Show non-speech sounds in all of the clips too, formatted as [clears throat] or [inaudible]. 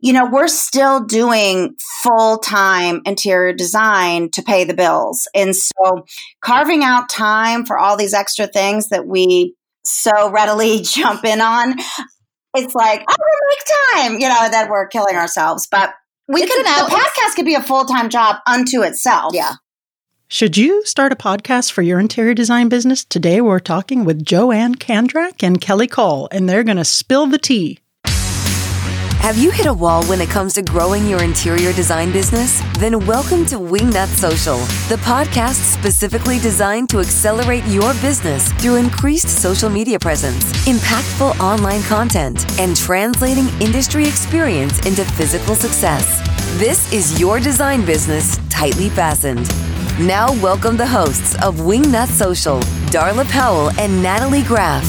you know, we're still doing full time interior design to pay the bills. And so carving out time for all these extra things that we so readily [laughs] jump in on, it's like, oh, we'll make time, you know, that we're killing ourselves. But we It's could, an the podcast could be a full time job unto itself. Yeah. Should you start a podcast for your interior design business? Today we're talking with Joanne Kandrac and Kelly Kole, and they're going to spill the tea. Have you hit a wall when it comes to growing your interior design business? Then welcome to Wingnut Social, the podcast specifically designed to accelerate your business through increased social media presence, impactful online content, and translating industry experience into physical success. This is your design business tightly fastened. Now, welcome the hosts of Wingnut Social, Darla Powell and Natalie Graff.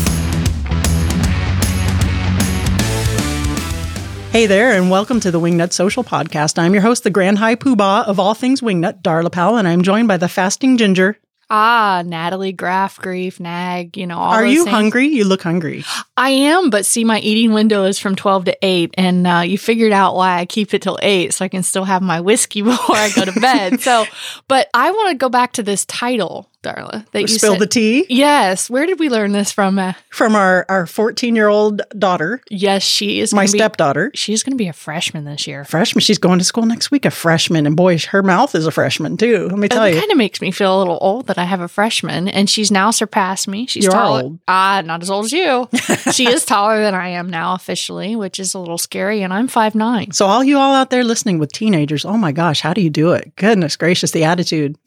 Hey there, and welcome to the Wingnut Social Podcast. I'm your host, the Grand High Poobah of all things Wingnut, Darla Powell, and I'm joined by the fasting ginger. Ah, Natalie, Graf, Grief, Nag, you know, all Are you things. hungry? You look hungry. I am, but see, my eating window is from 12 to 8, and uh, you figured out why I keep it till 8 so I can still have my whiskey [laughs] before I go to bed. [laughs] so, but I want to go back to this title, Darla, that you Spill said. the tea Yes. Where did we learn this from? Uh, from our our 14 year old daughter, yes, she is my be- stepdaughter. She's going to be a freshman this year. Freshman. She's going to school next week, a freshman. And boy, her mouth is a freshman too. Let me tell It you. kind of makes me feel a little old that I have a freshman, and she's now surpassed me. She's You are taller. old. Ah, not as old as you. [laughs] she is taller than I am now officially, which is a little scary. And I'm five nine. So, all you all out there listening with teenagers, oh my gosh, how do you do it? Goodness gracious, the attitude.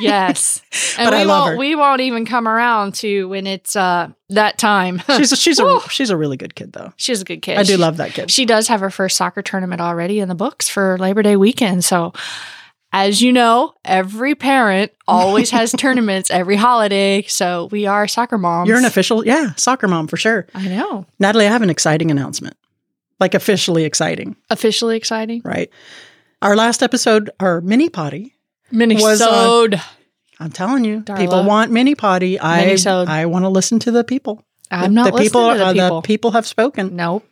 yes, and [laughs] But we I love won't. her. We won't even come around to when it's uh that time. [laughs] She's a, she's a she's a really good kid though. She's a good kid. I do She- love that kid. She does have her first soccer tournament already in the books for Labor Day weekend. So, as you know, every parent always [laughs] has tournaments every holiday. So we are soccer moms. You're an official, yeah, soccer mom for sure. I know. Natalie, I have an exciting announcement. Like officially exciting, Officially exciting. right? Our last episode, our mini potty. Was, Minisode. I'm telling you, Darla. people want mini potty. I Minisode. I want to listen to the people. I'm not the people, listening to the uh, people. the people have spoken. Nope.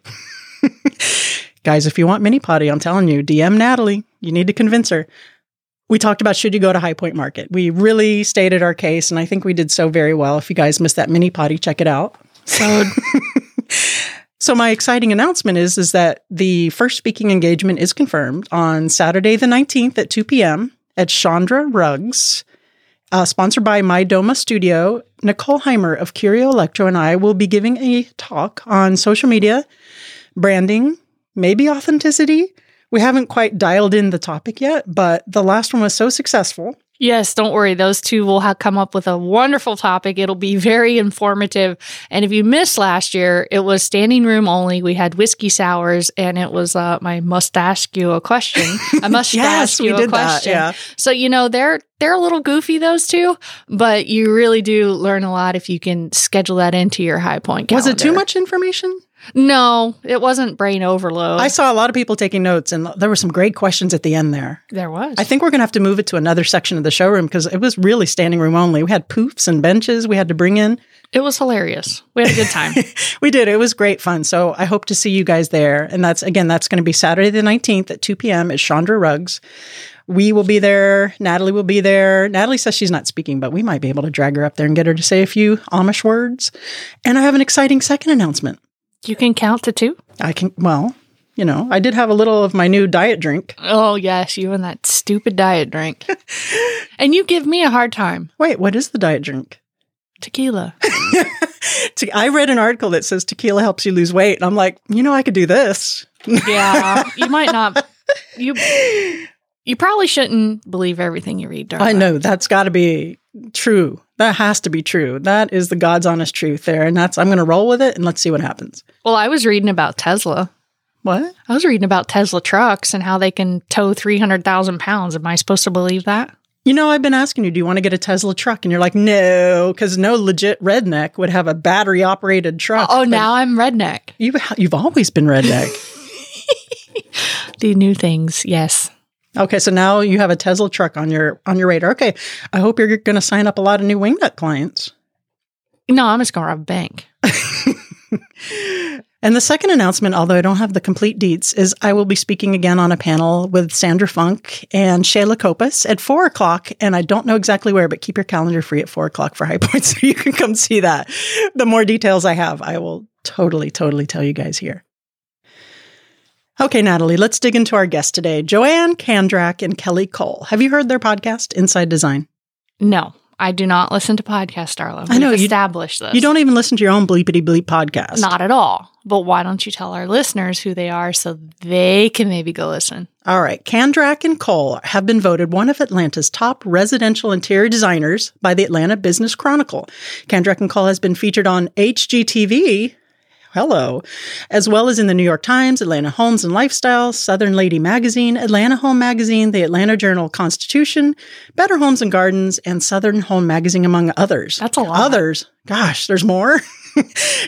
[laughs] Guys, if you want mini potty, I'm telling you, DM Natalie. You need to convince her. We talked about should you go to High Point Market. We really stated our case, and I think we did so very well. If you guys missed that mini potty, check it out. So [laughs] So my exciting announcement is is that the first speaking engagement is confirmed on Saturday the 19th at 2 p.m. at Chandra Rugs, uh, sponsored by My Doma Studio. Nicole Heymer of Curio Electro and I will be giving a talk on social media, branding, maybe authenticity. We haven't quite dialed in the topic yet, but the last one was so successful. Yes, don't worry. Those two will have come up with a wonderful topic. It'll be very informative. And if you missed last year, it was standing room only. We had whiskey sours, and it was uh, my must ask you a question. I [laughs] must Yes, ask you a did that, question. yeah. So you know they're they're a little goofy those two, but you really do learn a lot if you can schedule that into your high point. Was it too much information? No, it wasn't brain overload. I saw a lot of people taking notes, and there were some great questions at the end there. there was. I think we're going to have to move it to another section of the showroom because it was really standing room only. We had poofs and benches we had to bring in. It was hilarious. We had a good time. [laughs] We did. It was great fun. So I hope to see you guys there. And that's, again, that's going to be Saturday the 19th at 2 p.m. at Chandra Rugs. We will be there. Natalie will be there. Natalie says she's not speaking, but we might be able to drag her up there and get her to say a few Amish words. And I have an exciting second announcement. You can count to two. I can, well, you know, I did have a little of my new diet drink. Oh yes, you and that stupid diet drink. [laughs] and you give me a hard time. Wait, what is the diet drink? Tequila. [laughs] I read an article that says tequila helps you lose weight. And I'm like, you know, I could do this. [laughs] Yeah, you might not. You you probably shouldn't believe everything you read. Darla. I know that's got to be true. That has to be true. That is the God's honest truth there. And that's, I'm going to roll with it and let's see what happens. Well, I was reading about Tesla. What? I was reading about Tesla trucks and how they can tow three hundred thousand pounds. Am I supposed to believe that? You know, I've been asking you, do you want to get a Tesla truck? And you're like, no, because no legit redneck would have a battery operated truck. Oh, But now I'm redneck. You've, you've always been redneck. [laughs] The new things, yes. Okay. So now you have a Tesla truck on your, on your radar. Okay. I hope you're going to sign up a lot of new wingnut clients. No, I'm just going to rob a bank. [laughs] and the second announcement, although I don't have the complete deets, is I will be speaking again on a panel with Sandra Funk and Shayla Copas at four o'clock. And I don't know exactly where, but keep your calendar free at four o'clock for High [laughs] Point so you can come see that. The more details I have, I will totally, totally tell you guys here. Okay, Natalie, let's dig into our guest today, Joanne Kandrac and Kelly Kole. Have you heard their podcast, Inside Design? No, I do not listen to podcasts, Darla. I know, We've you- established this. You don't even listen to your own bleepity bleep podcast. Not at all. But why don't you tell our listeners who they are so they can maybe go listen? All right. Kandrac and Kole have been voted one of Atlanta's top residential interior designers by the Atlanta Business Chronicle. Kandrac and Kole has been featured on HGTV. Hello, as well as in the New York Times, Atlanta Homes and Lifestyle, Southern Lady Magazine, Atlanta Home Magazine, the Atlanta Journal Constitution, Better Homes and Gardens, and Southern Home Magazine, among others. That's a lot. Others. Gosh, there's more. [laughs]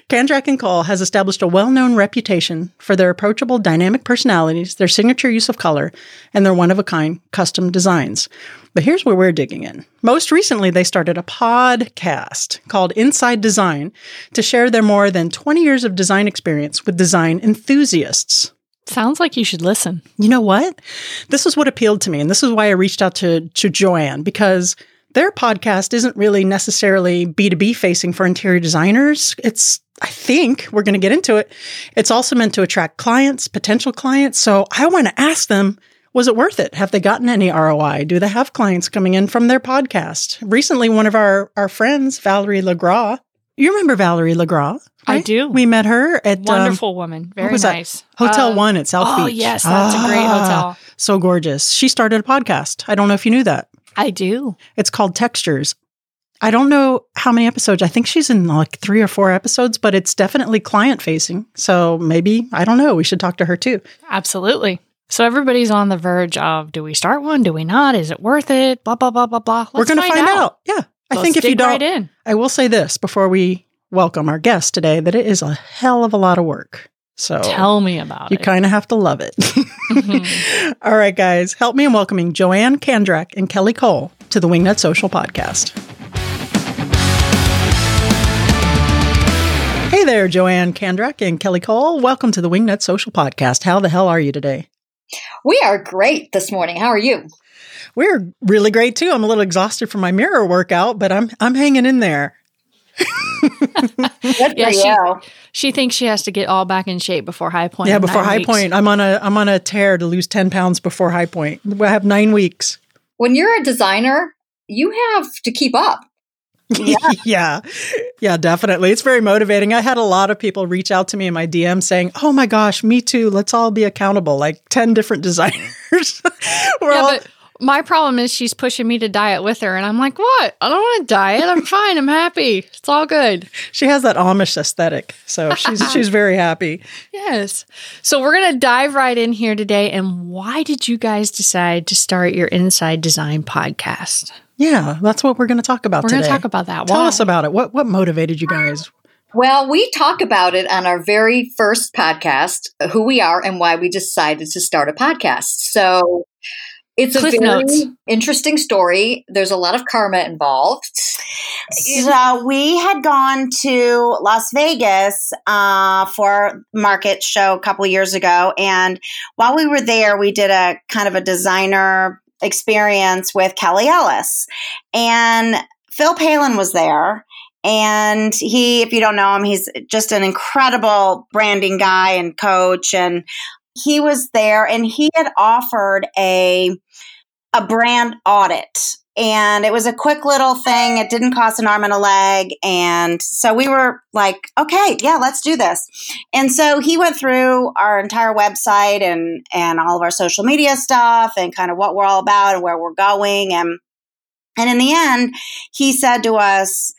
Kandrac and Kole has established a well-known reputation for their approachable, dynamic personalities, their signature use of color, and their one-of-a-kind custom designs. But here's where we're digging in. Most recently, they started a podcast called Inside Design to share their more than 20 years of design experience with design enthusiasts. Sounds like you should listen. You know what? This is what appealed to me, and this is why I reached out to, to Joanne because their podcast isn't really necessarily B2B facing for interior designers. It's, I think, we're going to get into it. It's also meant to attract clients, potential clients. So I want to ask them, was it worth it? Have they gotten any ROI? Do they have clients coming in from their podcast? Recently, one of our, our friends, Valerie LeGras, you remember Valerie LeGras? I do. We met her at um, Wonderful woman. Very was that? nice. Hotel Uh, One at South Oh, Beach. yes. That's a great Ah, hotel. So gorgeous. She started a podcast. I don't know if you knew that. I do. It's called Textures. I don't know how many episodes. I think she's in like three or four episodes, but it's definitely client facing. So maybe, I don't know. We should talk to her too. Absolutely. So everybody's on the verge of do we start one? Do we not? Is it worth it? Blah, blah, blah, blah, blah. Let's We're going to find out. Yeah. I Let's think if you don't, right in. I will say this before we welcome our guest today that it is a hell of a lot of work. So Tell me about you it. You kind of have to love it. Mhm. [laughs] All right, guys, help me in welcoming Joanne Kandrac and Kelly Kole to the Wingnut Social Podcast. Hey there, Joanne Kandrac and Kelly Kole. Welcome to the Wingnut Social Podcast. How the hell are you today? We are great this morning. How are you? We're really great too. I'm a little exhausted from my mirror workout, but I'm I'm hanging in there. [laughs] Yeah, she- she thinks she has to get all back in shape before high point. yeah, before High weeks. Point, I'm on a I'm on a tear to lose 10 pounds before High Point. I have 9 weeks. When you're a designer, you have to keep up. Yeah. [laughs] yeah. Yeah, definitely. It's very motivating. I had a lot of people reach out to me in my DM saying, Oh my gosh, me too. Let's all be accountable. Like 10 different [laughs] designers. [laughs] We're Yeah, all, but my problem is she's pushing me to diet with her, and I'm like, what? I don't want to diet. I'm fine. I'm happy. It's all good. she has that Amish aesthetic. So she's she's very happy. Yes. So we're going to dive right in here today. And why did you guys decide to start your Inside Design podcast? Yeah, that's what we're going to talk about We're today. going to talk about that. Tell Why? us about it. What what motivated you guys? Well, we talk about it on our very first podcast, who we are and why we decided to start a podcast. So it's a Cliff very notes. interesting story. There's a lot of karma involved. So we had gone to Las Vegas uh, for market show a couple years ago, and while we were there, we did a kind of a designer experience with Kelly Ellis, and Phil Pallen was there. And he, if you don't know him, he's just an incredible branding guy and coach. And he was there, and he had offered a a brand audit and it was a quick little thing. It didn't cost an arm and a leg. And so we were like, okay, yeah, let's do this. And so he went through our entire website and, and all of our social media stuff and kind of what we're all about and where we're going. And, and in the end, he said to us,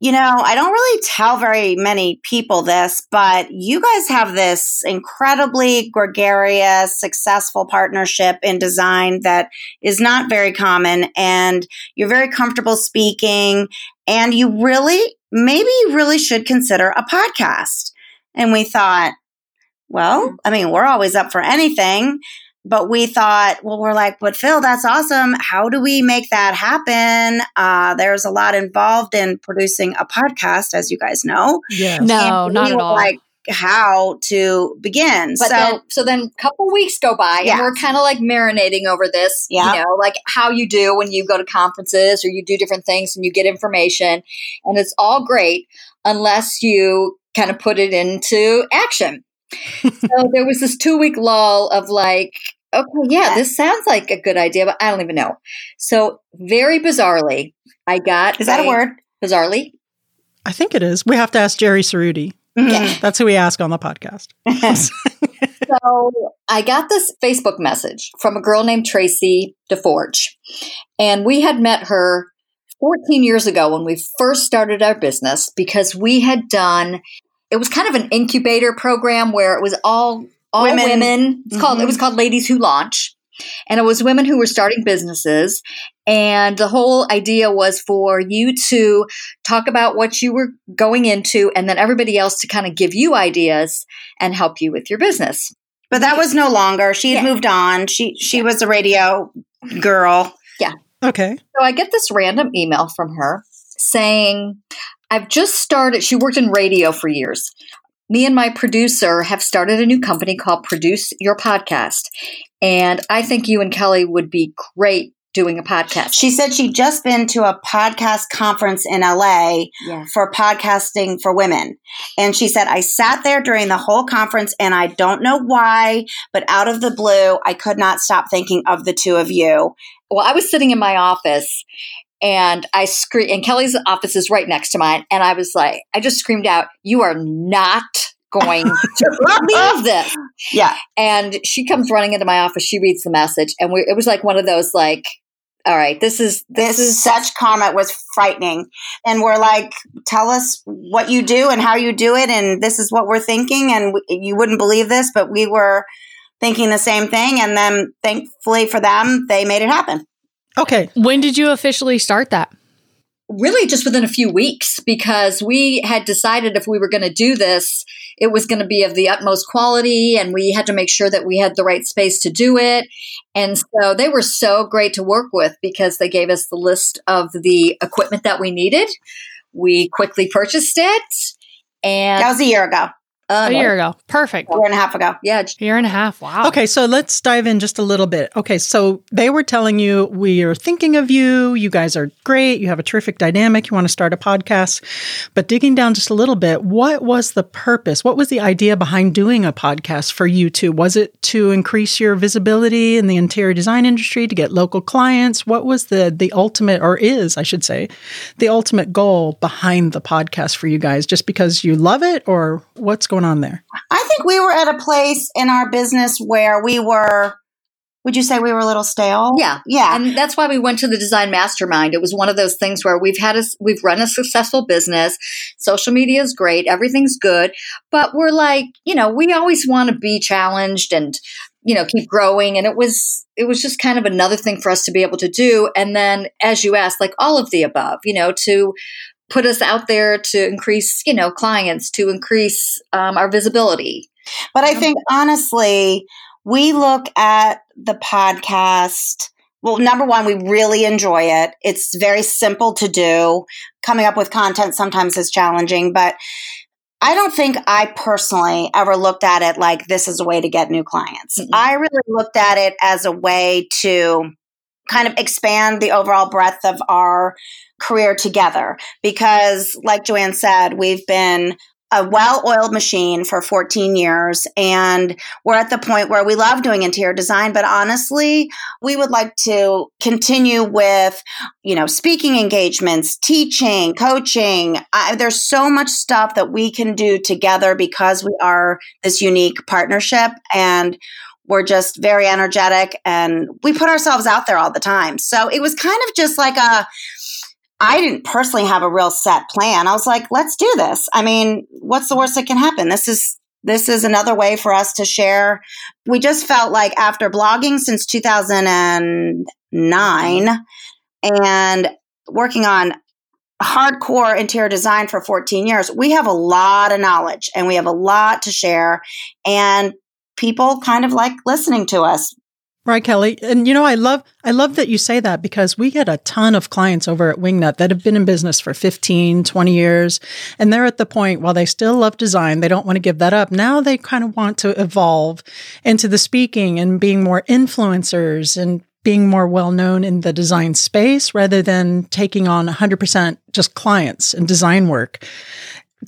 you know, I don't really tell very many people this, but you guys have this incredibly gregarious, successful partnership in design that is not very common and you're very comfortable speaking and you really maybe you really should consider a podcast. And we thought well hmm. i mean we're always up for anything but we thought, well, we're like, but Phil, that's awesome. How do we make that happen? Uh, there's a lot involved in producing a podcast, as you guys know. Yes. No, And not at all. Like how to begin. But so then, so then a couple weeks go by Yeah. and we're kind of like marinating over this, Yeah. you know, like how you do when you go to conferences or you do different things and you get information and it's all great unless you kind of put it into action. So there was this two week lull of like, okay, yeah, this sounds like a good idea, but I don't even know. So very bizarrely, I got is that a word? Bizarrely, I think it is. We have to ask Jerry Cerruti. Mhm. [laughs] That's who we ask on the podcast. [laughs] So I got this Facebook message from a girl named Tracy DeForge. And we had met her 14 years ago when we first started our business because we had done it was kind of an incubator program where it was all all Women. women. It's called it Mhm. was called Ladies Who Launch. And it was women who were starting businesses. And the whole idea was for you to talk about what you were going into and then everybody else to kind of give you ideas and help you with your business. But that was no longer. She had Yeah. moved on. She she was a radio girl. Yeah. Okay. So I get this random email from her saying, I've just started, she worked in radio for years. Me and my producer have started a new company called Produce Your Podcast. And I think you and Kelly would be great doing a podcast. She said she'd just been to a podcast conference in LA Yeah. for podcasting for women. And she said, I sat there during the whole conference and I don't know why, but out of the blue, I could not stop thinking of the two of you. Well, I was sitting in my office and I screamed, and Kelly's office is right next to mine. And I was like, I just screamed out, You are not going to [laughs] believe this. Yeah. And she comes running into my office. She reads the message, and we, it was like one of those like, all right, this is This is such karma. It was frightening. And we're like, tell us what you do and how you do it. And this is what we're thinking. And we, you wouldn't believe this, but we were thinking the same thing. And then thankfully for them, they made it happen. Okay. When did you officially start that? really just within a few weeks because we had decided if we were going to do this, it was going to be of the utmost quality, and we had to make sure that we had the right space to do it. And so they were so great to work with because they gave us the list of the equipment that we needed. We quickly purchased it, and That was a year ago, uh, A year ago. Perfect. a year and a half ago. yeah, Year and a half. Wow. Okay, so let's dive in just a little bit. Okay, so they were telling you we are thinking of you. You guys are great. You have a terrific dynamic. You want to start a podcast. But digging down just a little bit, what was the purpose? What was the idea behind doing a podcast for you two? Was it to increase your visibility in the interior design industry, to get local clients? What was the the ultimate or is, I should say, the ultimate goal behind the podcast for you guys? Just because you love it or what's going on there? I think we were at a place in our business where we were, would you say we were a little stale? Yeah. Yeah. and that's why we went to the design mastermind it was one of those things where we've had a we've run a successful business social media is great everything's good but we're like you know we always want to be challenged and you know keep growing and it was it was just kind of another thing for us to be able to do and then as you asked like all of the above you know to put us out there to increase you know clients to increase um, our visibility But I think honestly, we look at the podcast. Well, number one, we really enjoy it. It's very simple to do. Coming up with content sometimes is challenging, but I don't think I personally ever looked at it like this is a way to get new clients. Mm-mm. I really looked at it as a way to kind of expand the overall breadth of our career together. Because like Joanne said, we've been a well-oiled machine for 14 years and we're at the point where we love doing interior design but honestly we would like to continue with you know speaking engagements teaching coaching. I, there's so much stuff that we can do together because we are this unique partnership and we're just very energetic and we put ourselves out there all the time so it was kind of just like a I didn't personally have a real set plan. I was like, let's do this. I mean, what's the worst that can happen? This is this is another way for us to share. We just felt like after blogging since 2009 and working on hardcore interior design for 14 years, we have a lot of knowledge and we have a lot to share and people kind of like listening to us Right, Kelly. And you know, I love I love that you say that because we get a ton of clients over at Wingnut that have been in business for 15, 20 years, and they're at the point while they still love design, they don't want to give that up. Now they kind of want to evolve into the speaking and being more influencers and being more well known in the design space rather than taking on 100% just clients and design work.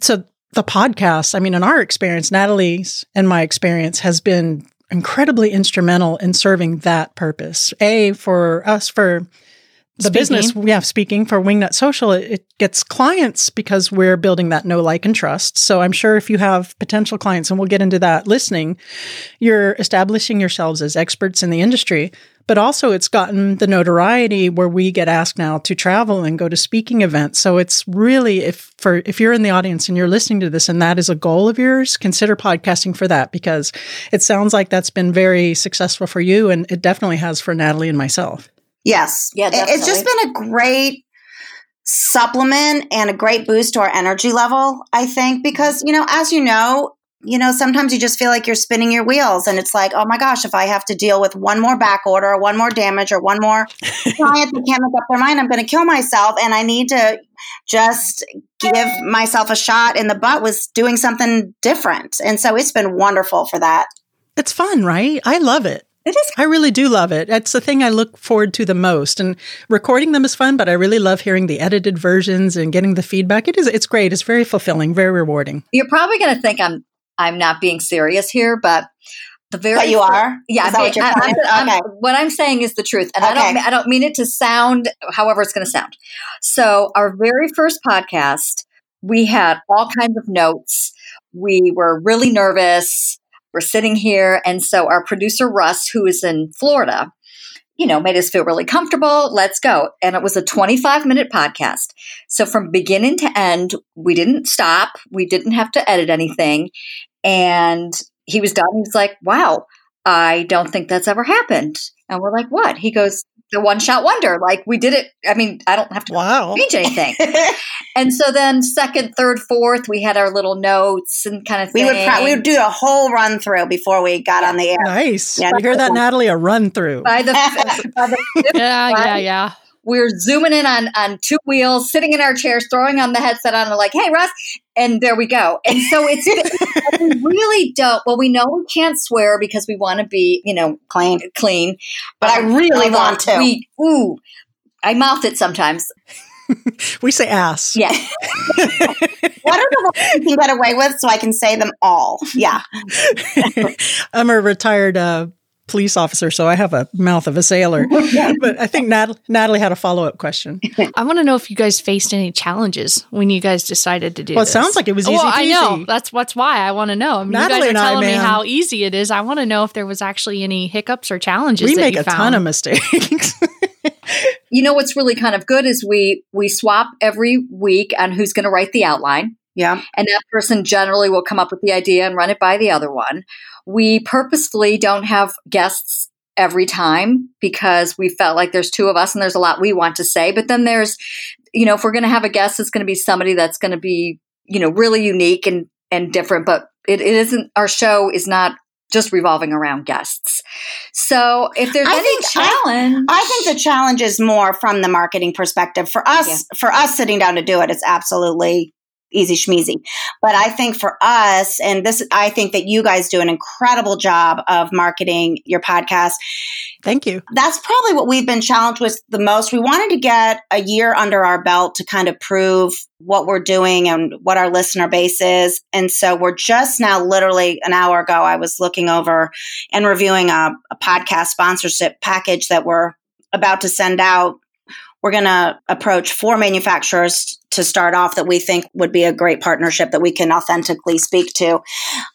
So the podcast, I mean, in our experience, Natalie's and my experience has been incredibly instrumental in serving that purpose. A, for us, for the Speaking. business we have speaking for Wingnut Social, it, it gets clients because we're building that know, like, and trust. So I'm sure if you have potential clients, and we'll get into that listening, you're establishing yourselves as experts in the industry. But also, it's gotten the notoriety where we get asked now to travel and go to speaking events. So it's really, if for if you're in the audience and you're listening to this, and that is a goal of yours, consider podcasting for that because it sounds like that's been very successful for you, and it definitely has for Natalie and myself. Yes. Yeah, It- It's just been a great supplement and a great boost to our energy level, I think, because, you know, as you know, you know, sometimes you just feel like you're spinning your wheels and it's like, oh my gosh, if I have to deal with one more back order or one more damage or one more [laughs] client that can't make up their mind, I'm going to kill myself. And I need to just give myself a shot in the butt with doing something different. And so it's been wonderful for that. It's fun, right? I love it. It is. I really do love it. It's the thing I look forward to the most. And recording them is fun, but I really love hearing the edited versions and getting the feedback. It is it's great. It's very fulfilling, very rewarding. You're probably going to think I'm I'm not being serious here, but the very But you fir- are? Yeah, Is that I'm what being- I'm- saying? I'm- what I'm saying is the truth, and I don't I don't mean it to sound however it's going to sound. So our very first podcast, we had all kinds of notes. We were really nervous. We're sitting here, and so our producer Russ, who is in Florida, you know, made us feel really comfortable. Let's go. And it was a 25 minute podcast. So from beginning to end, we didn't stop. We didn't have to edit anything. And he was done. He was like, wow, I don't think that's ever happened. And we're like, what? He goes, the one shot wonder. Like we did it. I mean, I don't have to Wow. change anything. [laughs] and so then second, third, fourth, we had our little notes and kind of we would pro- we would do a whole run through before we got on the air. Nice. Yeah. you hear that, Natalie? A run through. by the, by the [laughs] fifth Yeah, yeah, yeah. we're zooming in on on two wheels, sitting in our chairs, throwing on the headset on, and like, "Hey, Russ," and there we go. And so it's [laughs] we really don't. Well, we know we can't swear because we want to be, you know, Clean. clean. But I really Although want to. We ooh, I mouth it sometimes. [laughs] We say ass. Yeah, [laughs] What are the ones you can get away with so I can say them all? Yeah. I'm a retired uh, police officer, so I have a mouth of a sailor. [laughs] but I think Nat- Natalie had a follow up question. [laughs] I want to know if you guys faced any challenges when you guys decided to do Well, it this. sounds like it was easy. Well, I know. That's that's why I want to know. I mean, Natalie you guys and are I, telling me how easy it is. I want to know if there was actually any hiccups or challenges. We that make you a found. ton of mistakes. [laughs] you know what's really kind of good is we we swap every week on who's going to write the outline. Yeah. and that person generally will come up with the idea and run it by the other one. We purposefully don't have guests every time because we felt like there's two of us and there's a lot we want to say. But then there's, you know, if we're going to have a guest, it's going to be somebody that's going to be, you know, really unique and and different. But it, it isn't. Our show is not just revolving around guests. So if there's I any think- challenge, I think the challenge is more from the marketing perspective. For us, for us sitting down to do it, it's absolutely easy schmeezy. But I think for us, and this, I think that you guys do an incredible job of marketing your podcast. Thank you. That's probably what we've been challenged with the most. We wanted to get a year under our belt to kind of prove what we're doing and what our listener base is. And so we're just now, literally an hour ago, I was looking over and reviewing a, a podcast sponsorship package that we're about to send out. We're going to approach four manufacturers to start off that we think would be a great partnership that we can authentically speak to.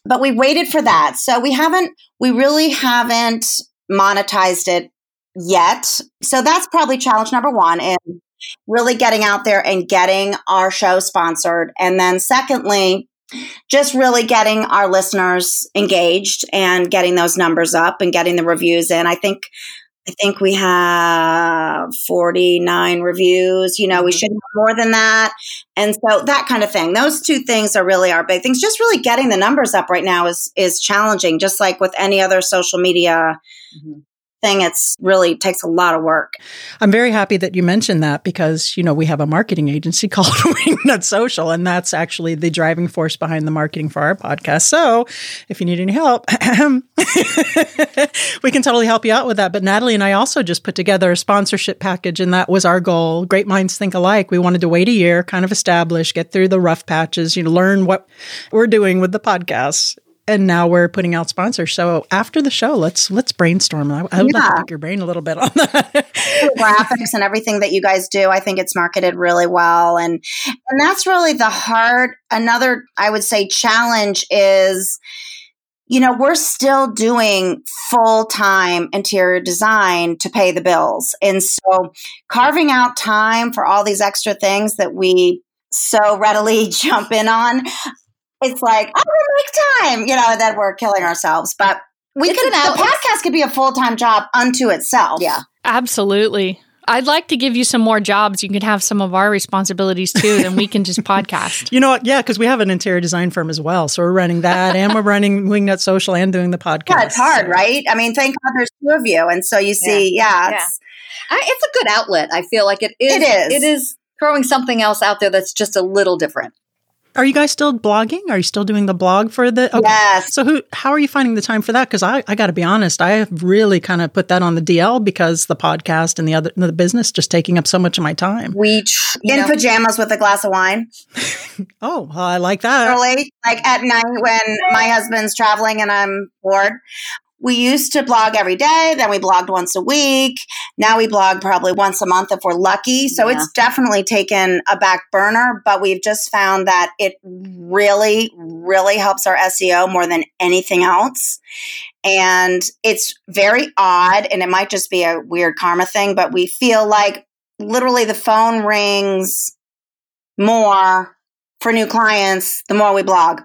But we waited for that. So we haven't, we really haven't monetized it yet. So that's probably challenge number one and really getting out there and getting our show sponsored. And then secondly, just really getting our listeners engaged and getting those numbers up and getting the reviews in. I think I think we have 49 reviews. You know, we mm-hmm. should have more than that. And so that kind of thing. Those two things are really our big things. Just really getting the numbers up right now is is challenging, just like with any other social media mm-hmm. Thing. It's really takes a lot of work. I'm very happy that you mentioned that because, you know, we have a marketing agency [laughs] called Wingnut Social, and that's actually the driving force behind the marketing for our podcast. So if you need any help, [clears throat] we can totally help you out with that. But Natalie and I also just put together a sponsorship package, and that was our goal. Great minds think alike. We wanted to wait a year, kind of establish, get through the rough patches, you know, learn what we're doing with the podcast and now we're putting out sponsors. So after the show, let's let's brainstorm. I, I would yeah. like to pick your brain a little bit on that. [laughs] graphics and everything that you guys do, I think it's marketed really well, and and that's really the hard. Another, I would say, challenge is. You know, we're still doing full time interior design to pay the bills. And so carving out time for all these extra things that we so readily [laughs] jump in on, it's like, oh, we make time, you know, that we're killing ourselves. But we it's can, the podcast could be a full time job unto itself. Yeah. Absolutely. I'd like to give you some more jobs. You can have some of our responsibilities too, then we can just [laughs] podcast. You know what? Yeah, because we have an interior design firm as well. So we're running that and we're running Wingnut Social and doing the podcast. Yeah, it's hard, right? I mean, thank God there's two of you. And so you see, yeah, yeah it's, yeah. I, it's a good outlet. I feel like it is. It is. It is throwing something else out there that's just a little different. Are you guys still blogging? Are you still doing the blog for the? Okay. Yes. So who? How are you finding the time for that? Because I, I got to be honest, I have really kind of put that on the DL because the podcast and the other the business just taking up so much of my time. We in know. pajamas with a glass of wine. [laughs] oh, well, I like that. Early, like at night when my husband's traveling and I'm bored, we used to blog every day, then we blogged once a week. Now we blog probably once a month if we're lucky. So yeah. it's definitely taken a back burner, but we've just found that it really, really helps our SEO more than anything else. And it's very odd, and it might just be a weird karma thing, but we feel like literally the phone rings more for new clients the more we blog.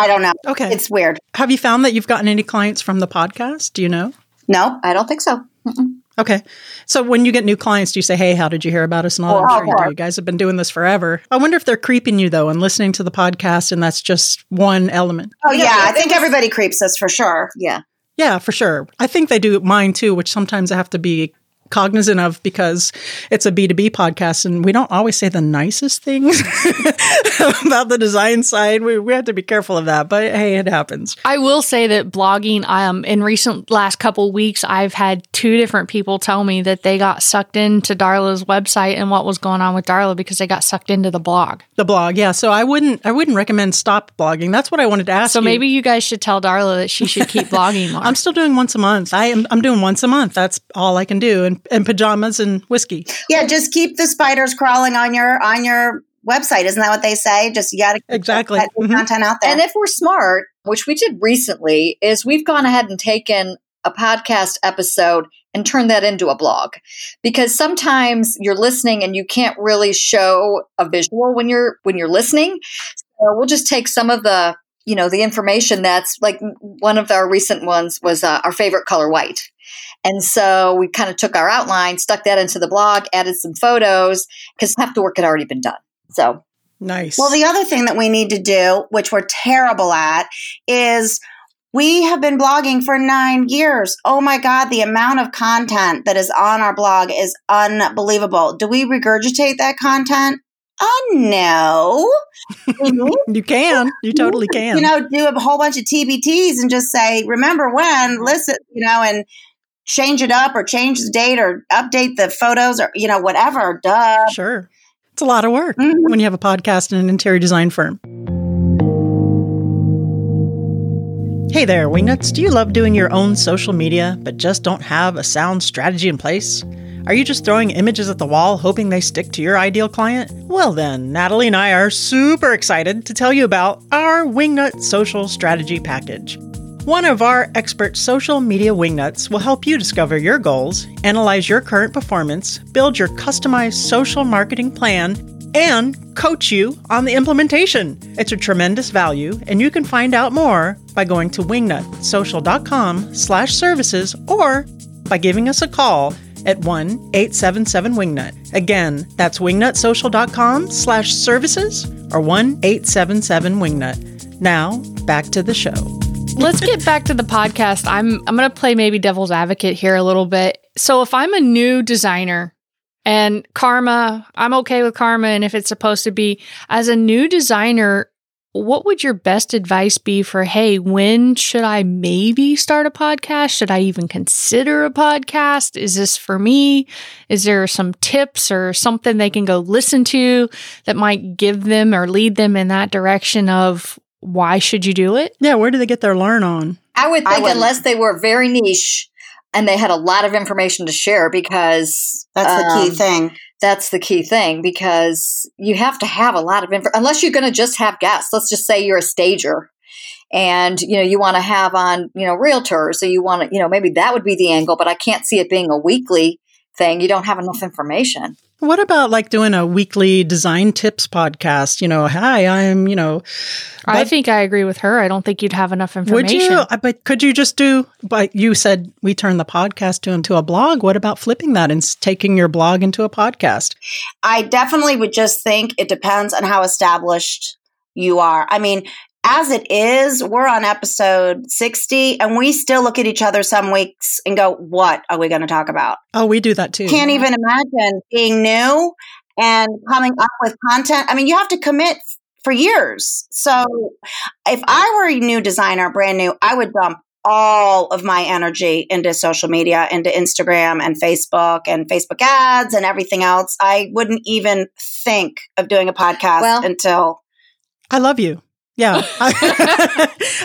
I don't know. Okay. It's weird. Have you found that you've gotten any clients from the podcast? Do you know? No, I don't think so. Mm-mm. Okay. So when you get new clients, do you say, hey, how did you hear about us? And all I'm oh, sure you, you guys have been doing this forever. I wonder if they're creeping you, though, and listening to the podcast, and that's just one element. Oh, oh yeah. I think everybody creeps us for sure. Yeah. Yeah, for sure. I think they do mine too, which sometimes I have to be cognizant of because it's a B2B podcast and we don't always say the nicest things [laughs] about the design side. We, we have to be careful of that, but hey, it happens. I will say that blogging, um, in recent last couple weeks, I've had two different people tell me that they got sucked into Darla's website and what was going on with Darla because they got sucked into the blog. The blog, yeah. So I wouldn't, I wouldn't recommend stop blogging. That's what I wanted to ask. So you. maybe you guys should tell Darla that she should keep [laughs] blogging more. I'm still doing once a month. I am, I'm doing once a month. That's all I can do. And and pajamas and whiskey. Yeah, just keep the spiders crawling on your on your website. Isn't that what they say? Just you got to exactly that, mm-hmm. content out there. And if we're smart, which we did recently, is we've gone ahead and taken a podcast episode and turned that into a blog because sometimes you're listening and you can't really show a visual when you're when you're listening so we'll just take some of the you know the information that's like one of our recent ones was uh, our favorite color white and so we kind of took our outline, stuck that into the blog, added some photos because half the work had already been done. So nice. Well, the other thing that we need to do, which we're terrible at, is we have been blogging for nine years. Oh my God, the amount of content that is on our blog is unbelievable. Do we regurgitate that content? Oh no. [laughs] you can. You totally [laughs] can. You know, do a whole bunch of TBTs and just say, remember when, listen, you know, and change it up or change the date or update the photos or, you know, whatever. Duh. Sure. It's a lot of work mm-hmm. when you have a podcast and an interior design firm. Hey there, Wingnuts. Do you love doing your own social media but just don't have a sound strategy in place? Are you just throwing images at the wall hoping they stick to your ideal client? Well, then, Natalie and I are super excited to tell you about our Wingnut Social Strategy Package. One of our expert social media wingnuts will help you discover your goals, analyze your current performance, build your customized social marketing plan, and coach you on the implementation. It's a tremendous value, and you can find out more by going to wingnutsocial.com slash services or by giving us a call at 1-877-WINGNUT. Again, that's wingnutsocial.com slash services or 1-877-WINGNUT. Now, back to the show. Let's get back to the podcast. I'm I'm going to play maybe devil's advocate here a little bit. So if I'm a new designer and karma, I'm okay with karma and if it's supposed to be as a new designer, what would your best advice be for hey, when should I maybe start a podcast? Should I even consider a podcast? Is this for me? Is there some tips or something they can go listen to that might give them or lead them in that direction of why should you do it? Yeah, where do they get their learn on? I would I think wouldn't. unless they were very niche and they had a lot of information to share because That's the key um, thing. That's the key thing because you have to have a lot of info unless you're going to just have guests. Let's just say you're a stager and you know you want to have on you know realtors so you want to you know maybe that would be the angle but I can't see it being a weekly thing. You don't have enough information. What about like doing a weekly design tips podcast? You know, hi, I'm, you know, I think I agree with her. I don't think you'd have enough information. would you? Uh, but could you just do, but you said we turn the podcast to, into a blog. What about flipping that and taking your blog into a podcast? I definitely would just think it depends on how established you are. I mean, as it is, we're on episode 60 and we still look at each other some weeks and go, what are we going to talk about? Oh, we do that too. Can't even imagine being new and coming up with content. I mean, you have to commit for years. So if I were a new designer, brand new, I would dump all of my energy into social media, into Instagram and Facebook and Facebook ads and everything else. I wouldn't even think of doing a podcast Well- until I love you. Yeah. [laughs] [laughs]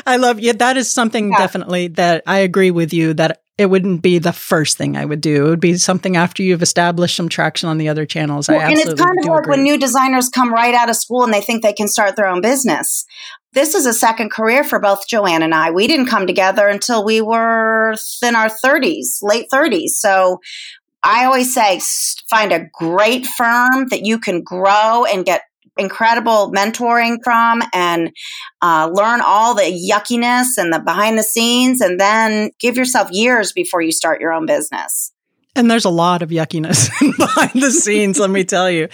I love you. That is something Yeah. definitely that I agree with you that it wouldn't be the first thing I would do. It would be something after you've established some traction on the other channels. I Well, and it's kind of like agree. when new designers come right out of school and they think they can start their own business. This is a second career for both Joanne and I. We didn't come together until we were in our 30s, late 30s. So I always say find a great firm that you can grow and get incredible mentoring from and uh, learn all the yuckiness and the behind the scenes and then give yourself years before you start your own business. And there's a lot of yuckiness [laughs] behind the scenes, let me tell you.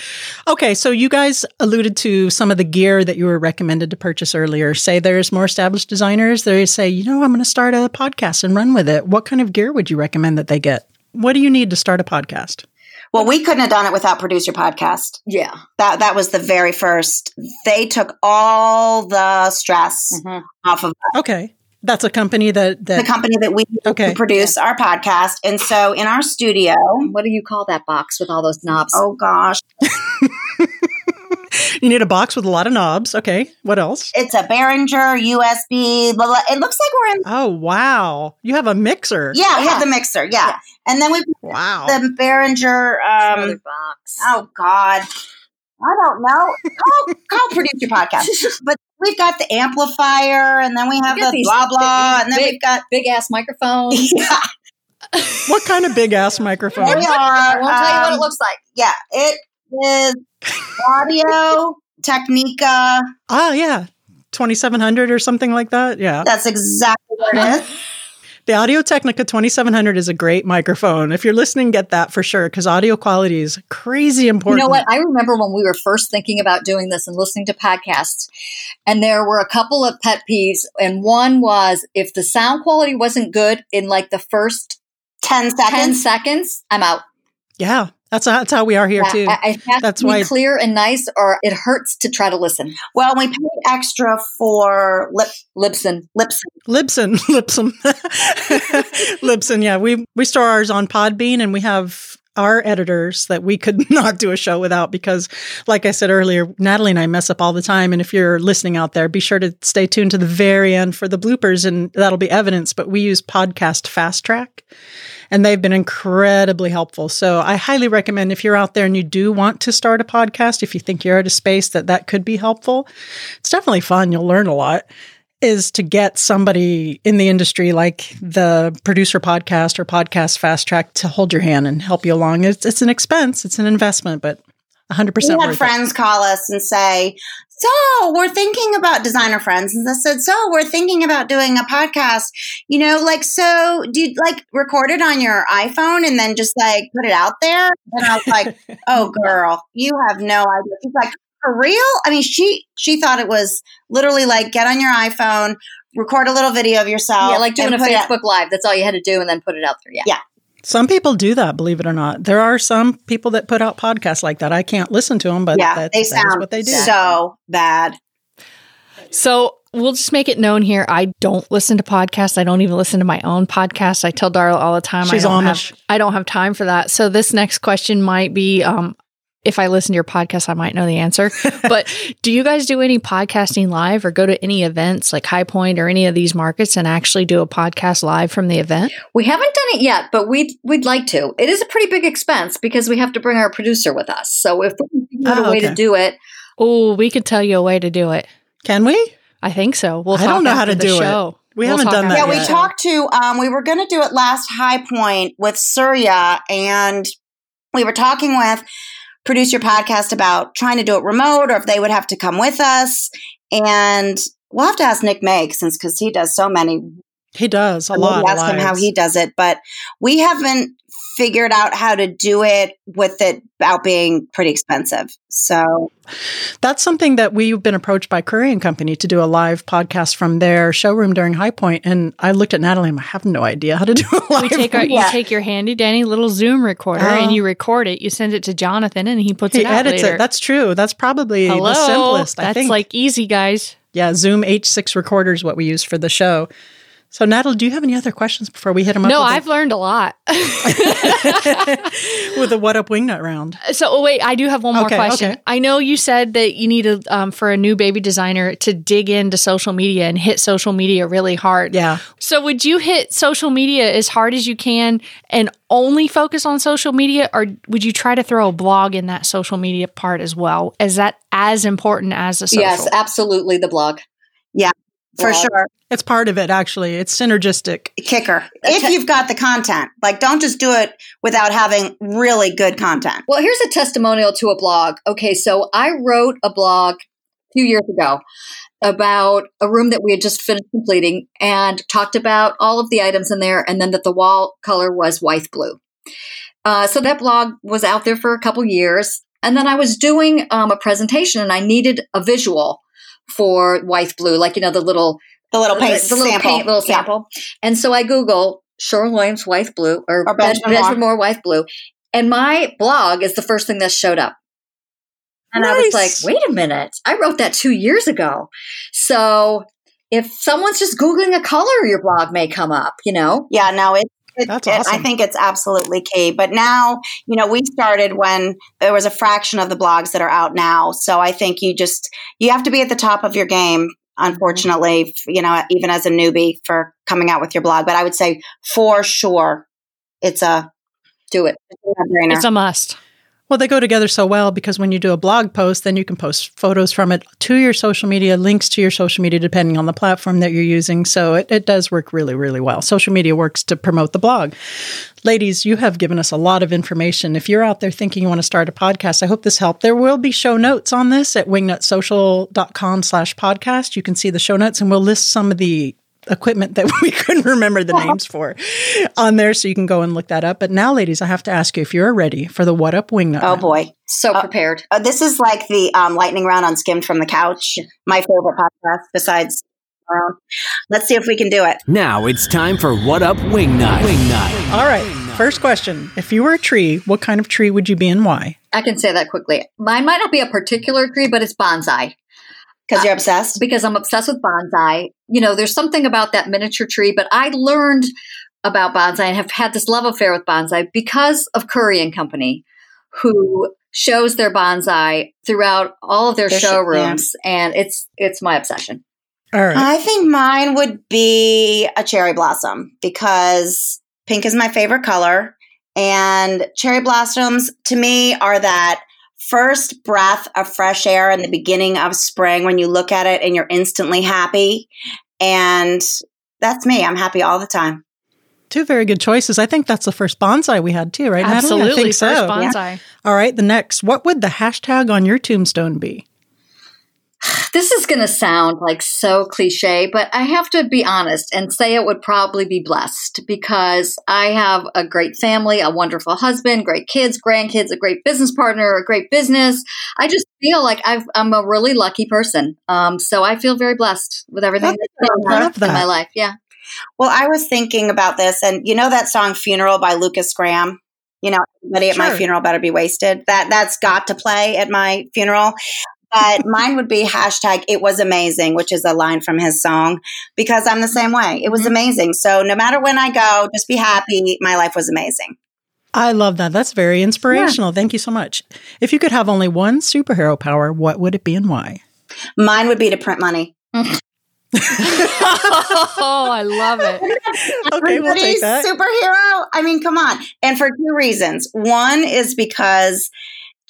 Okay, so you guys alluded to some of the gear that you were recommended to purchase earlier. Say there's more established designers, they say, you know, I'm going to start a podcast and run with it. What kind of gear would you recommend that they get? What do you need to start a podcast? Well, we couldn't have done it without Produce Your Podcast. Yeah. That that was the very first. They took all the stress Mhm. off of us. Okay. That's a company that, the company that we Okay. to produce our podcast. And so in our studio, What do you call that box with all those knobs? oh gosh, you need a box with a lot of knobs. Okay. What else? it's a Behringer USB. Blah, blah. It looks like we're in. Oh, wow. You have a mixer. Yeah, we Yeah. have the mixer. Yeah, Yeah. and then we Wow. the Behringer. Um, box. oh God, I don't know. Call call produce your podcast. [laughs] But we've got the amplifier, and then we have We the these blah blah, big- and then big- we've got. Big ass microphone. [laughs] Yeah, what kind of big ass microphone? they are. I won't tell you what um, it looks like. Yeah, it is Audio Technica. Ah, yeah. 2700 or something like that. Yeah. That's exactly what it is. The Audio Technica 2700 is a great microphone. If you're listening, get that for sure because audio quality is crazy important. You know what? I remember when we were first thinking about doing this and listening to podcasts, and there were a couple of pet peeves. And one was if the sound quality wasn't good in like the first 10 seconds, 10 seconds. seconds, I'm out. Yeah. That's that's how we are here Yeah, too. I, I have That's to be why- clear and nice, or it hurts to try to listen. Well, we paid extra for lip Libsyn. lips. Libsyn, Libsyn, [laughs] [laughs] Libsyn. Yeah, we we store ours on Podbean, and we have our editors that we could [laughs] not do a show without because, like I said earlier, Natalie and I mess up all the time. And if you're listening out there, be sure to stay tuned to the very end for the bloopers, and that'll be evidence. But we use Podcast Fast Track, and they've been incredibly helpful. So I highly recommend if you're out there and you do want to start a podcast, if you think you're at a space that that could be helpful, it's definitely fun. You'll learn a lot is to get somebody in the industry like the producer podcast or podcast fast track to hold your hand and help you along. It's, it's an expense, it's an investment, but 100% We had worth it. friends call us and say, So we're thinking about designer friends. And I said, So we're thinking about doing a podcast. You know, like, so do you like record it on your iPhone and then just like put it out there? And I was like, [laughs] Oh, girl, you have no idea. She's like, For real? I mean, she she thought it was literally like get on your iPhone, record a little video of yourself. yeah, like doing a and put it- Facebook Live. That's all you had to do, and then put it out there. Yeah. Yeah. Some people do that, believe it or not. There are some people that put out podcasts like that. I can't listen to them, but yeah, that, they sound what they do. so bad. So we'll just make it known here. I don't listen to podcasts. I don't even listen to my own podcast. I tell Darla all the time. She's I don't Amish. Have, I don't have time for that. So this next question might be, um, if I listen to your podcast, I might know the answer. [laughs] but do you guys do any podcasting live or go to any events like High Point or any of these markets and actually do a podcast live from the event? We haven't done it yet, but we'd we'd like to. It is a pretty big expense because we have to bring our producer with us. So if we can Oh, a way okay. to do it, Oh, we could tell you a way to do it. Can we? I think so. We'll I don't talk know how to the do it. show. We We'll haven't done that after Yeah, the we talked to um we were gonna do it last high point with Surya and we were talking with produce your podcast about trying to do it remote or if they would have to come with us. And we'll have to ask Nick Meg since because he does so many He does a lot. ask him how he does it, but we haven't figured out how to do it with it out being pretty expensive. So That's something that we've been approached by Curry and Company to do a live podcast from their showroom during High Point, and I looked at Natalie. and I have no idea how to do a [laughs] live. We take our, you take your handy dandy little Zoom recorder Oh. and uh-huh. you record it. You send it to Jonathan and he puts he it out edits later. it. That's true. That's probably Hello, the simplest. I That's think. like easy, guys. yeah, Zoom H6 recorder is what we use for the show. So, Natalie, do you have any other questions before we hit them up? No, I've learned a lot. [laughs] [laughs] with a what up wingnut round. so, oh, wait, I do have one more Okay, question. okay. I know you said that you needed um, for a new baby designer to dig into social media and hit social media really hard. Yeah. So, would you hit social media as hard as you can and only focus on social media, or would you try to throw a blog in that social media part as well? Is that as important as the social? yes, absolutely the blog. For Blog. sure, It's part of it, actually. It's synergistic. kicker. If you've got the content, like don't just do it without having really good content. Well, here's a testimonial to a blog. Okay, so I wrote a blog a few years ago about a room that we had just finished completing and talked about all of the items in there and then that the wall color was white blue. Uh, so that blog was out there for a couple years. And then I was doing um, a presentation and I needed a visual for white blue, like, you know, the little The little paint the little sample. paint little Yeah. sample. And so I Google Sherwin Williams white blue or, Or Ben- Benjamin Benjamin, Moore. Moore white blue. And my blog is the first thing that showed up. And I was like, wait a minute. I wrote that two years ago. So if someone's just Googling a color, your blog may come up, you know? Yeah, no, it, it, That's it- I think it's absolutely key. But now, you know, we started when there was a fraction of the blogs that are out now. So I think you just you have to be at the top of your game. Unfortunately, you know, even as a newbie for coming out with your blog. But I would say for sure, it's a Do it. no-brainer. It's a must. Well, they go together so well because when you do a blog post, then you can post photos from it to your social media, links to your social media, depending on the platform that you're using. So it, it does work really, really well. Social media works to promote the blog. Ladies, you have given us a lot of information. If you're out there thinking you want to start a podcast, I hope this helped. There will be show notes on this at wingnutsocial.com slash podcast. You can see the show notes and we'll list some of the equipment that [laughs] we couldn't remember the [laughs] names for on there so you can go and look that up. But now, ladies, I have to ask you if you're ready for the What Up Wingnut. oh round. boy. So Uh, prepared. Uh, this is like the um, lightning round on Skimm'd from the Couch. My favorite podcast besides our own. Let's see if we can do it. Now it's time for What Up Wingnut. Wingnut. All right. First question. If you were a tree, what kind of tree would you be and why? I can say that quickly. Mine might not be a particular tree, but it's bonsai. Because you're obsessed. because I'm obsessed with bonsai. You know, there's something about that miniature tree, but I learned about bonsai and have had this love affair with bonsai because of Curry and Company, who shows their bonsai throughout all of their Their show- showrooms, and it's it's my obsession. All right. I think mine would be a cherry blossom because pink is my favorite color. And cherry blossoms to me are that first breath of fresh air in the beginning of spring when you look at it and you're instantly happy. And that's me. I'm happy all the time. Two very good choices. I think that's the first bonsai we had too, right? Natalie? I Absolutely. think First so. bonsai. All right. The next, what would the hashtag on your tombstone be? This is going to sound like so cliche, but I have to be honest and say it would probably be blessed because I have a great family, a wonderful husband, great kids, grandkids, a great business partner, a great business. I just feel like i am a really lucky person. Um, so I feel very blessed with everything that's in my life. Yeah. Well, I was thinking about this, and you know that song "Funeral" by Lukas Graham. You know, everybody at sure. my funeral better be wasted. That that's got to play at my funeral. But mine would be hashtag it was amazing, which is a line from his song, because I'm the same way. It was mm-hmm. amazing. So no matter when I go, just be happy. My life was amazing. I love that. That's very inspirational. Yeah. Thank you so much. If you could have only one superhero power, what would it be and why? Mine would be to print money. [laughs] oh, I love it. [laughs] okay, we'll take that. Superhero. I mean, come on. And for two reasons. One is because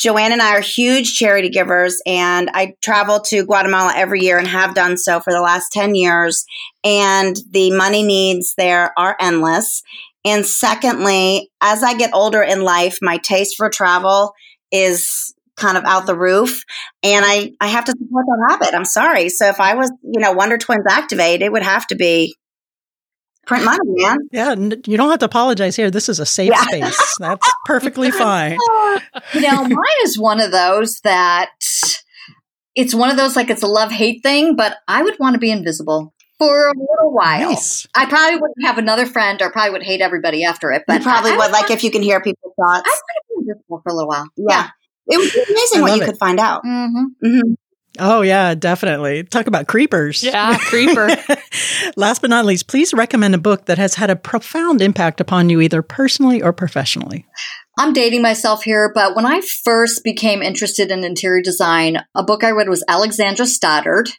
Joanne and I are huge charity givers, and I travel to Guatemala every year and have done so for the last 10 years. And the money needs there are endless. And secondly, as I get older in life, my taste for travel is kind of out the roof and I, I have to support that habit. I'm sorry. So if I was, you know, Wonder Twins activate, it would have to be print money, man. Yeah, you don't have to apologize here. This is a safe yeah. space. That's perfectly [laughs] fine. you know, mine is one of those that it's one of those like it's a love hate thing, but I would want to be invisible for a little while. Nice. I probably wouldn't have another friend or probably would hate everybody after it. But you probably I, would, I like if you can hear people's thoughts. I would be invisible for a little while. Yeah. yeah. It was amazing what you it. could find out. Mm-hmm. Mm-hmm. Oh, yeah, definitely. Talk about creepers. Yeah, creeper. [laughs] Last but not least, please recommend a book that has had a profound impact upon you, either personally or professionally. I'm dating myself here, but when I first became interested in interior design, a book I read was Alexandra Stoddard.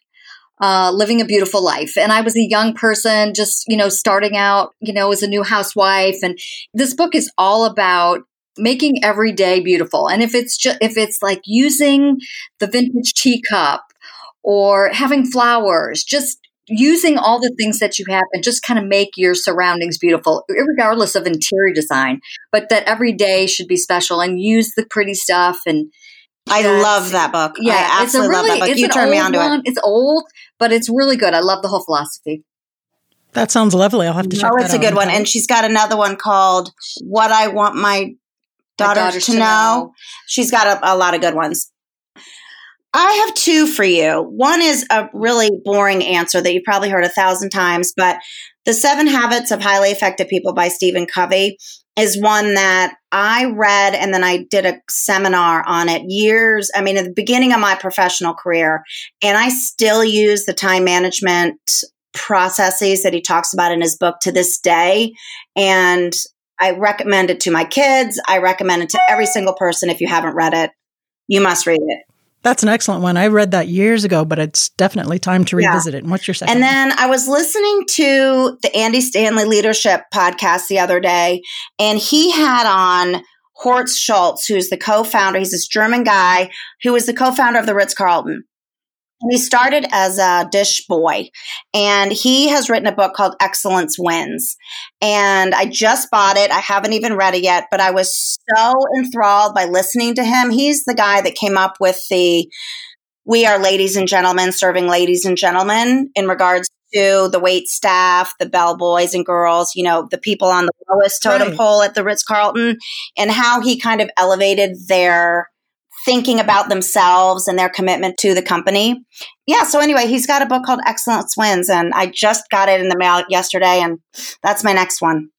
Uh, living a beautiful life. And I was a young person, just, you know, starting out, you know, as a new housewife. And this book is all about making every day beautiful. And if it's just, if it's like using the vintage teacup or having flowers, just using all the things that you have and just kind of make your surroundings beautiful, regardless of interior design, but that every day should be special and use the pretty stuff and I love that book. Yeah, I absolutely really, love that book. You turned me on to it. It's old, but it's really good. I love the whole philosophy. That sounds lovely. I'll have to check. Oh, it's a good one. And she's got another one called "What I Want My Daughter, to, to know. know. She's got a, a lot of good ones. I have two for you. One is a really boring answer that you've probably heard a thousand times, but The Seven Habits of Highly Effective People by Stephen Covey is one that I read and then I did a seminar on it years, I mean, at the beginning of my professional career. And I still use the time management processes that he talks about in his book to this day. And I recommend it to my kids. I recommend it to every single person. If you haven't read it, you must read it. That's an excellent one. I read that years ago, but it's definitely time to revisit yeah. it. And what's your second? And then I was listening to the Andy Stanley Leadership podcast the other day, and he had on Horst Schulze, who's the co-founder. He's this German guy who was the co-founder of the Ritz Carlton. He started as a dish boy and he has written a book called Excellence Wins. And I just bought it. I haven't even read it yet, but I was so enthralled by listening to him. He's the guy that came up with the We Are Ladies and Gentlemen serving ladies and gentlemen in regards to the wait staff, the bell boys and girls, you know, the people on the lowest totem right. pole at the Ritz Carlton, and how he kind of elevated their thinking about themselves and their commitment to the company. Yeah, so anyway, he's got a book called Excellence Wins, and I just got it in the mail yesterday, and that's my next one.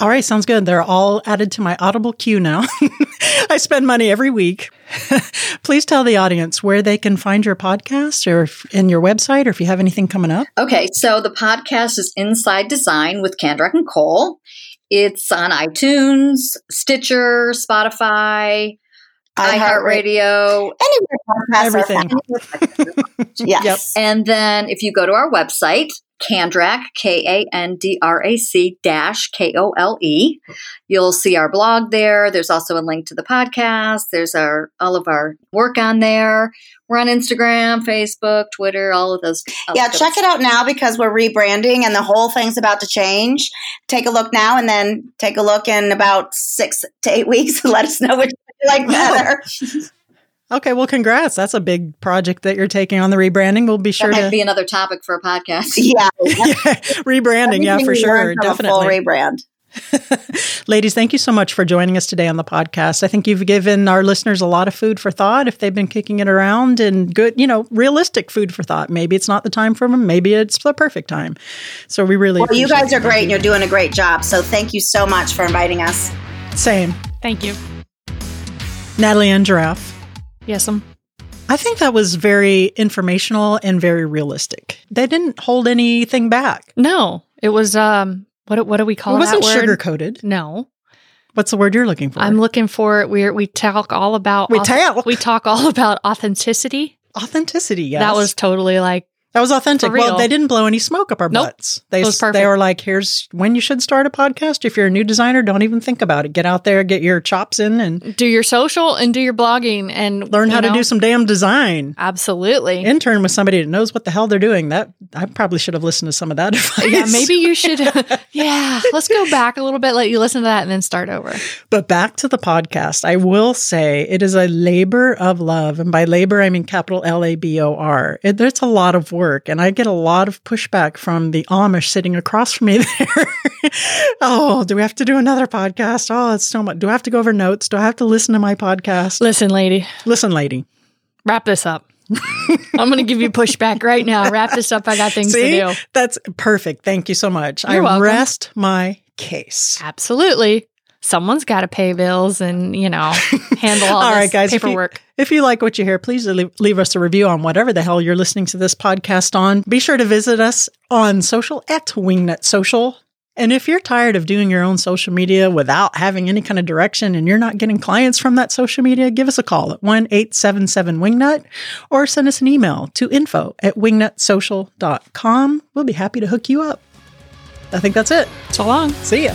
All right, sounds good. They're all added to my Audible queue now. [laughs] I spend money every week. [laughs] Please tell the audience where they can find your podcast or if, in your website or if you have anything coming up. Okay, so the podcast is Inside Design with Kandrac and Kole. It's on iTunes, Stitcher, Spotify, iHeartRadio, anywhere everything. [laughs] yes. Yep. And then if you go to our website, Kandrac, K A N D R A C dash K O L E. You'll see our blog there. There's also a link to the podcast. There's our all of our work on there. We're on Instagram, Facebook, Twitter, all of those. yeah, check it out now because we're rebranding and the whole thing's about to change. Take a look now and then take a look in about six to eight weeks and [laughs] let us know which you [laughs] like better. [laughs] Okay, well, congrats. That's a big project that you're taking on the rebranding. We'll be sure that might to be another topic for a podcast. [laughs] Yeah. yeah, rebranding. Yeah, for sure, learned from a Full definitely. rebrand. Ladies, thank you so much for joining us today on the podcast. I think you've given our listeners a lot of food for thought if they've been kicking it around and good, you know, realistic food for thought. Maybe it's not the time for them. Maybe it's the perfect time. So we really Well, you guys are great and you're doing a great job. So thank you so much for inviting us. Same. Thank you. Natalie and Giraffe. Yes, um, I think that was very informational and very realistic. They didn't hold anything back. no, it was um, what what do we call it wasn't that word? sugar coated. No, What's the word you're looking for? I'm looking for we we talk all about We talk. we talk all [laughs] about authenticity. authenticity. Yes, That was totally like That was authentic. Well, they didn't blow any smoke up our Nope. butts. They they were like, "Here's when you should start a podcast. If you're a new designer, don't even think about it. Get out there, get your chops in, and do your social and do your blogging and learn how to do some damn design. Absolutely. Intern with somebody that knows what the hell they're doing. That I probably should have listened to some of that [laughs] advice. yeah, maybe you should. [laughs] yeah, let's go back a little bit. Let you listen to that and then start over. But back to the podcast, I will say it is a labor of love. And by labor, I mean capital L A B O R. It- There's a lot of work. And I get a lot of pushback from the Amish sitting across from me [laughs] there. oh, do we have to do another podcast? Oh, it's so much. Do I have to go over notes? Do I have to listen to my podcast? Listen, lady, Listen, lady. wrap this up. I'm going to give you pushback right now. Wrap this up. I got things See, to do. that's perfect. Thank you so much. I You're welcome. rest my case. Absolutely. Someone's got to pay bills and, you know, [laughs] handle all, All this right, guys, if you- paperwork. If you like what you hear, please leave, leave us a review on whatever the hell you're listening to this podcast on. Be sure to visit us on social at Wingnut Social. And if you're tired of doing your own social media without having any kind of direction and you're not getting clients from that social media, give us a call at 1 877 Wingnut or send us an email to info at wingnutsocial.com. We'll be happy to hook you up. I think that's it. So long. See ya.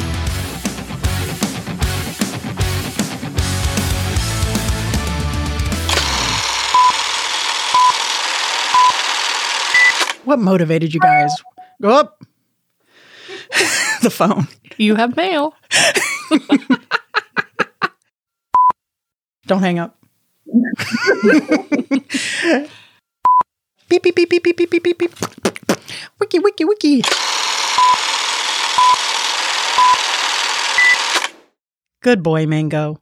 What motivated you guys? Go up. [laughs] the phone. You have mail. Don't hang up. beep, [laughs] beep, beep, beep, beep, beep, beep, beep, beep. Wiki, wiki, wiki. Good boy, Mango.